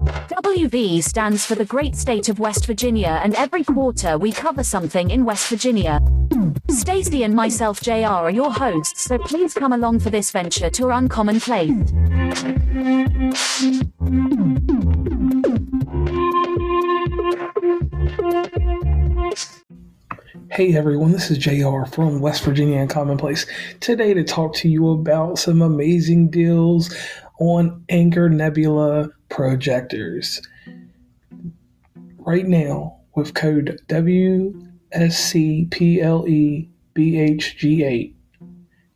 WV stands for the great state of West Virginia, and every quarter we cover something in West Virginia. Stacy and myself, JR, are your hosts, so please come along for this venture to our uncommon place. Hey everyone, this is JR from West Virginia Uncommon Place. Today to talk to you about some amazing deals on Anker Nebula projectors. Right now, with code WSCPLEBHG8,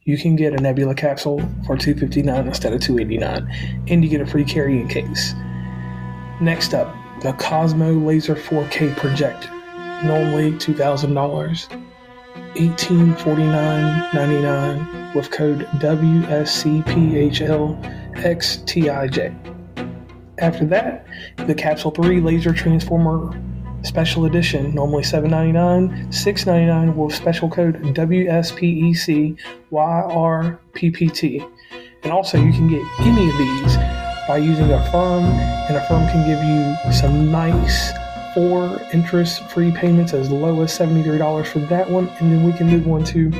you can get a Nebula capsule for 259 instead of 289 and you get a free carrying case. Next up, the Cosmo Laser 4K projector, normally $2,000. 1849.99 with code WSCPHLXTIJ. After that, the Capsule 3 Laser Transformer Special Edition, normally $7.99, $6.99 with special code WSPECYRPPT. And also, you can get any of these by using Affirm, and Affirm can give you some nice four interest-free payments as low as $73 for that one, and then we can move on to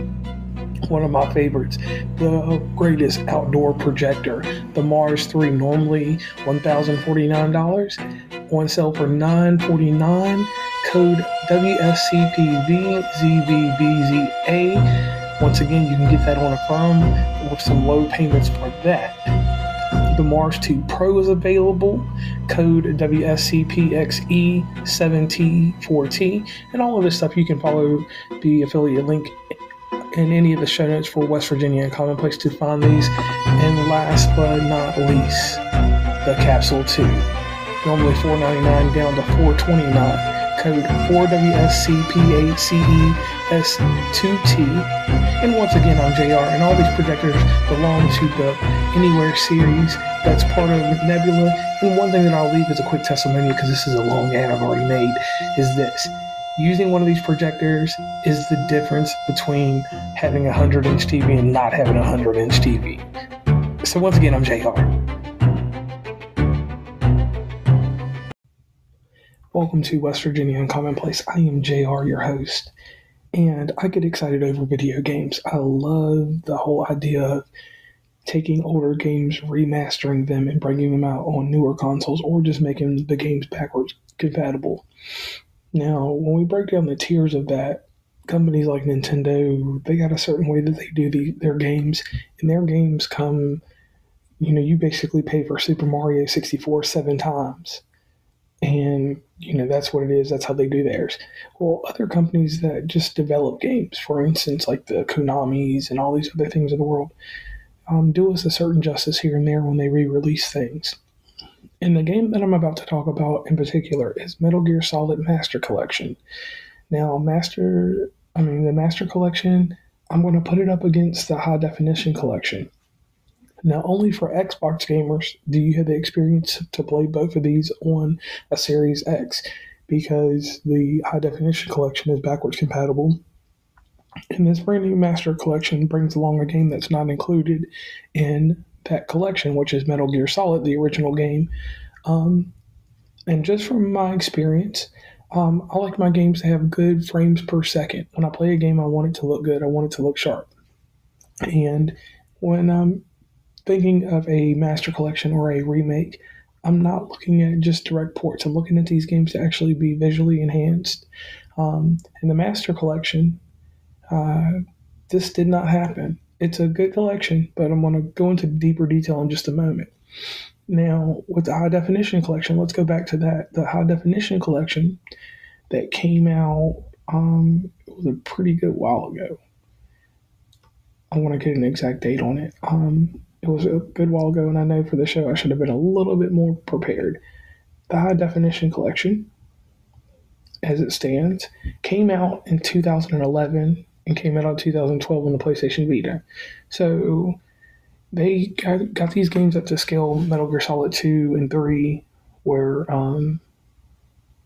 one of my favorites, the greatest outdoor projector, the Mars 3, normally $1,049, on sale for $949, code WSCPVZVBZA. Once again, you can get that on Affirm with some low payments for that. The Mars 2 Pro is available, code WSCPXE7T4T, and all of this stuff you can follow the affiliate link in any of the show notes for West Virginia Uncommon Place to find these. And last but not least, the Capsule 2. Normally $4.99 down to $4.29. Code 4WSCP8CES2T. And once again, I'm JR, and all these projectors belong to the Anywhere series that's part of Nebula. And one thing that I'll leave as a quick testimony, because this is a long ad I've already made, is this using one of these projectors is the difference between having a 100 inch TV and not having a 100 inch TV. So, once again, I'm JR. Welcome to West Virginia Uncommon Place. I am JR, your host, and I get excited over video games. I love the whole idea of taking older games, remastering them, and bringing them out on newer consoles, or just making the games backwards compatible. Now, when we break down the tiers of that, companies like Nintendo, they got a certain way that they do the, their games, and their games come, you know, you basically pay for Super Mario 64 seven times. And, you know, that's what it is. That's how they do theirs. Well, other companies that just develop games, for instance, like the Konamis and all these other things of the world, um, do us a certain justice here and there when they re release things. And the game that I'm about to talk about in particular is Metal Gear Solid Master Collection. Now, Master, I mean, the Master Collection, I'm going to put it up against the High Definition Collection. Now, only for Xbox gamers do you have the experience to play both of these on a Series X because the High Definition Collection is backwards compatible. And this brand new Master Collection brings along a game that's not included in that collection, which is Metal Gear Solid, the original game. Um, and just from my experience, um, I like my games to have good frames per second. When I play a game, I want it to look good. I want it to look sharp. And when I'm thinking of a master collection or a remake, I'm not looking at just direct ports. I'm looking at these games to actually be visually enhanced. Um, in the master collection, uh, this did not happen. It's a good collection, but I'm going to go into deeper detail in just a moment. Now, with the high definition collection, let's go back to that. The high definition collection that came out um, it was a pretty good while ago. I want to get an exact date on it. Um, it was a good while ago, and I know for the show I should have been a little bit more prepared. The high definition collection as it stands, came out in 2011 and came out in 2012 on the PlayStation Vita. So they got, got these games up to scale Metal Gear Solid 2 and 3 were um,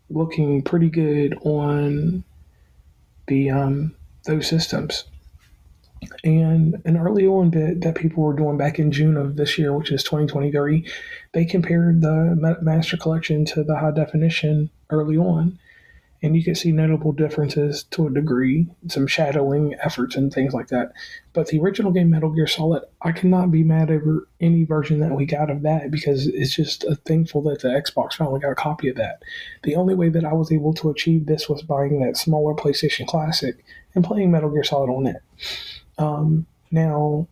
looking pretty good on the um, those systems. And an early on bit that people were doing back in June of this year, which is 2023, they compared the Master Collection to the high definition early on and you can see notable differences to a degree, some shadowing efforts and things like that. But the original game, Metal Gear Solid, I cannot be mad over any version that we got of that because it's just a thankful that the Xbox finally got a copy of that. The only way that I was able to achieve this was buying that smaller PlayStation Classic and playing Metal Gear Solid on it. Um, now,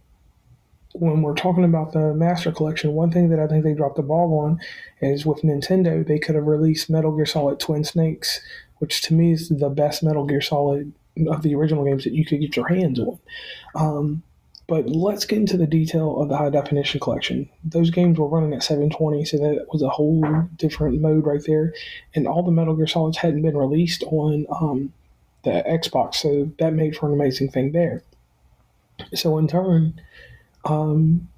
when we're talking about the Master Collection, one thing that I think they dropped the ball on is with Nintendo, they could have released Metal Gear Solid Twin Snakes which to me is the best Metal Gear Solid of the original games that you could get your hands on. Um, but let's get into the detail of the high definition collection. Those games were running at 720, so that was a whole different mode right there. And all the Metal Gear Solids hadn't been released on um, the Xbox, so that made for an amazing thing there. So in turn, um,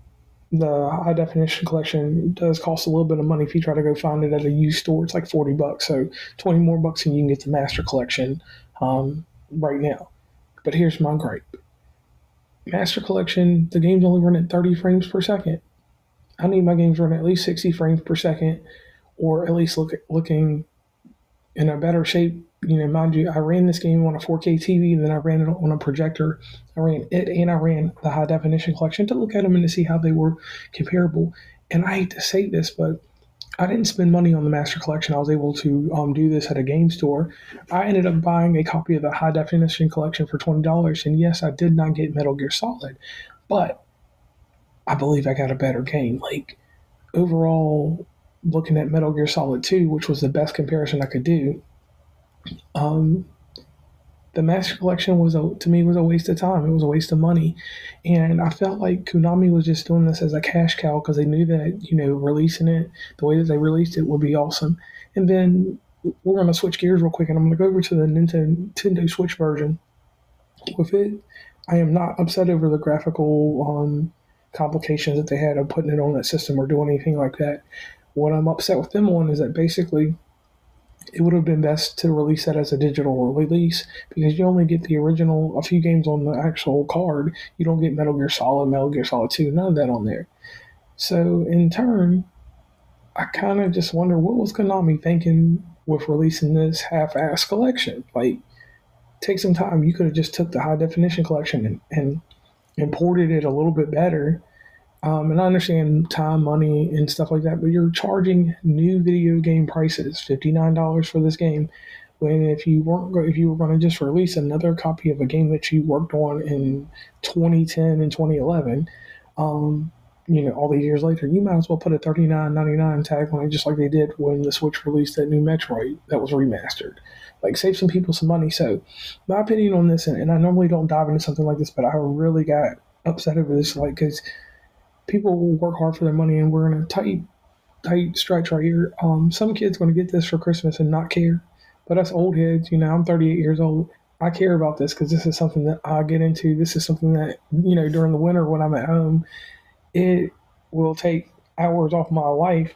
the high definition collection does cost a little bit of money if you try to go find it at a used store. It's like 40 bucks. So 20 more bucks and you can get the master collection um, right now. But here's my gripe Master collection, the games only run at 30 frames per second. I need my games run at least 60 frames per second or at least look looking in a better shape you know, mind you, I ran this game on a 4K TV and then I ran it on a projector. I ran it and I ran the high definition collection to look at them and to see how they were comparable. And I hate to say this, but I didn't spend money on the master collection. I was able to um, do this at a game store. I ended up buying a copy of the high definition collection for twenty dollars. And yes, I did not get Metal Gear Solid, but I believe I got a better game. Like overall, looking at Metal Gear Solid Two, which was the best comparison I could do, um, the Master Collection was a, to me was a waste of time. It was a waste of money, and I felt like Konami was just doing this as a cash cow because they knew that you know releasing it the way that they released it would be awesome. And then we're going to switch gears real quick, and I'm going to go over to the Nintendo Switch version. With it, I am not upset over the graphical um, complications that they had of putting it on that system or doing anything like that. What I'm upset with them on is that basically it would have been best to release that as a digital release because you only get the original, a few games on the actual card. You don't get Metal Gear Solid, Metal Gear Solid 2, none of that on there. So, in turn, I kind of just wonder what was Konami thinking with releasing this half-ass collection? Like, take some time. You could have just took the high definition collection and, and imported it a little bit better um, and I understand time, money, and stuff like that, but you're charging new video game prices, fifty nine dollars for this game. When if you weren't if you were going to just release another copy of a game that you worked on in 2010 and 2011, um, you know, all these years later, you might as well put a thirty nine ninety nine tag on it, just like they did when the Switch released that new Metroid that was remastered. Like save some people some money. So, my opinion on this, and, and I normally don't dive into something like this, but I really got upset over this, like because people will work hard for their money, and we're in a tight, tight stretch right here. Um, some kids going to get this for Christmas and not care, but us old heads, you know, I'm 38 years old. I care about this because this is something that I get into. This is something that you know during the winter when I'm at home, it will take hours off my life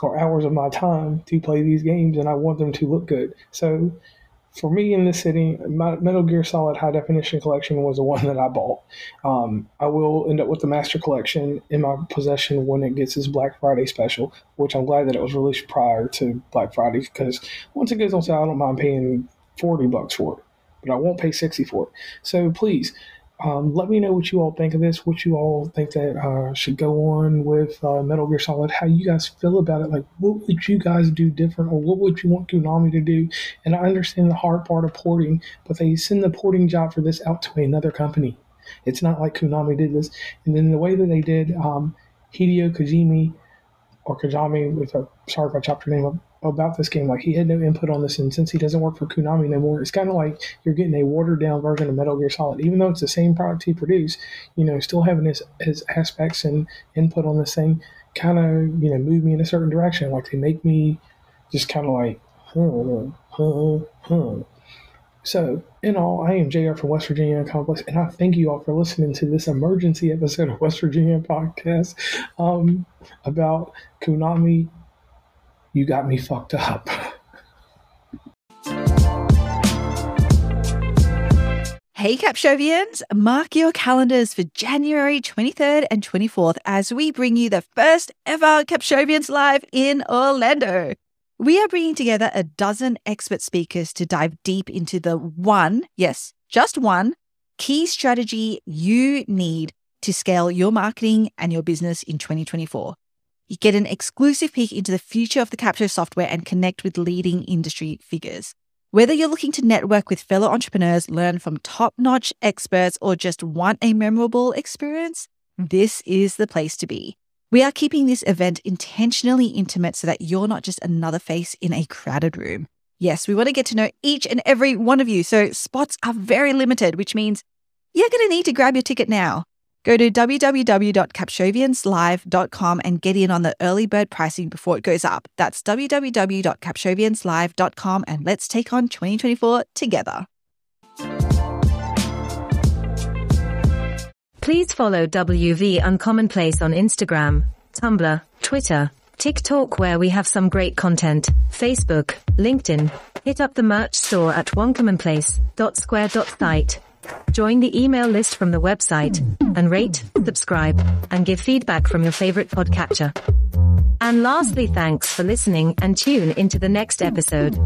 or hours of my time to play these games, and I want them to look good. So for me in this city, Metal Gear Solid High Definition Collection was the one that I bought. Um, I will end up with the Master Collection in my possession when it gets its Black Friday special, which I'm glad that it was released prior to Black Friday because once it goes on sale, I don't mind paying 40 bucks for it, but I won't pay 60 for it. So please, um, let me know what you all think of this, what you all think that uh, should go on with uh, Metal Gear Solid, how you guys feel about it. Like, what would you guys do different, or what would you want Konami to do? And I understand the hard part of porting, but they send the porting job for this out to another company. It's not like Konami did this. And then the way that they did um, Hideo Kojima, or Kajami, with a, sorry if I chopped your name up, about this game. Like he had no input on this, and since he doesn't work for Konami anymore, it's kind of like you're getting a watered down version of Metal Gear Solid. Even though it's the same product he produced, you know, still having his his aspects and input on this thing kind of you know move me in a certain direction. Like they make me just kind of like So, in all, I am JR from West Virginia Complex, and I thank you all for listening to this emergency episode of West Virginia Podcast um, about Konami. You got me fucked up. Hey Capshovians, mark your calendars for January 23rd and 24th as we bring you the first ever Capshovians Live in Orlando. We are bringing together a dozen expert speakers to dive deep into the one, yes, just one, key strategy you need to scale your marketing and your business in 2024. You get an exclusive peek into the future of the Capture software and connect with leading industry figures. Whether you're looking to network with fellow entrepreneurs, learn from top notch experts, or just want a memorable experience, this is the place to be. We are keeping this event intentionally intimate so that you're not just another face in a crowded room. Yes, we want to get to know each and every one of you, so spots are very limited, which means you're going to need to grab your ticket now. Go to www.capshovianslive.com and get in on the early bird pricing before it goes up. That's www.capshovianslive.com and let's take on 2024 together. Please follow WV Uncommonplace on Instagram, Tumblr, Twitter, TikTok where we have some great content, Facebook, LinkedIn. Hit up the merch store at uncommonplace.square.site. Join the email list from the website and rate, subscribe, and give feedback from your favorite podcatcher. And lastly, thanks for listening and tune into the next episode.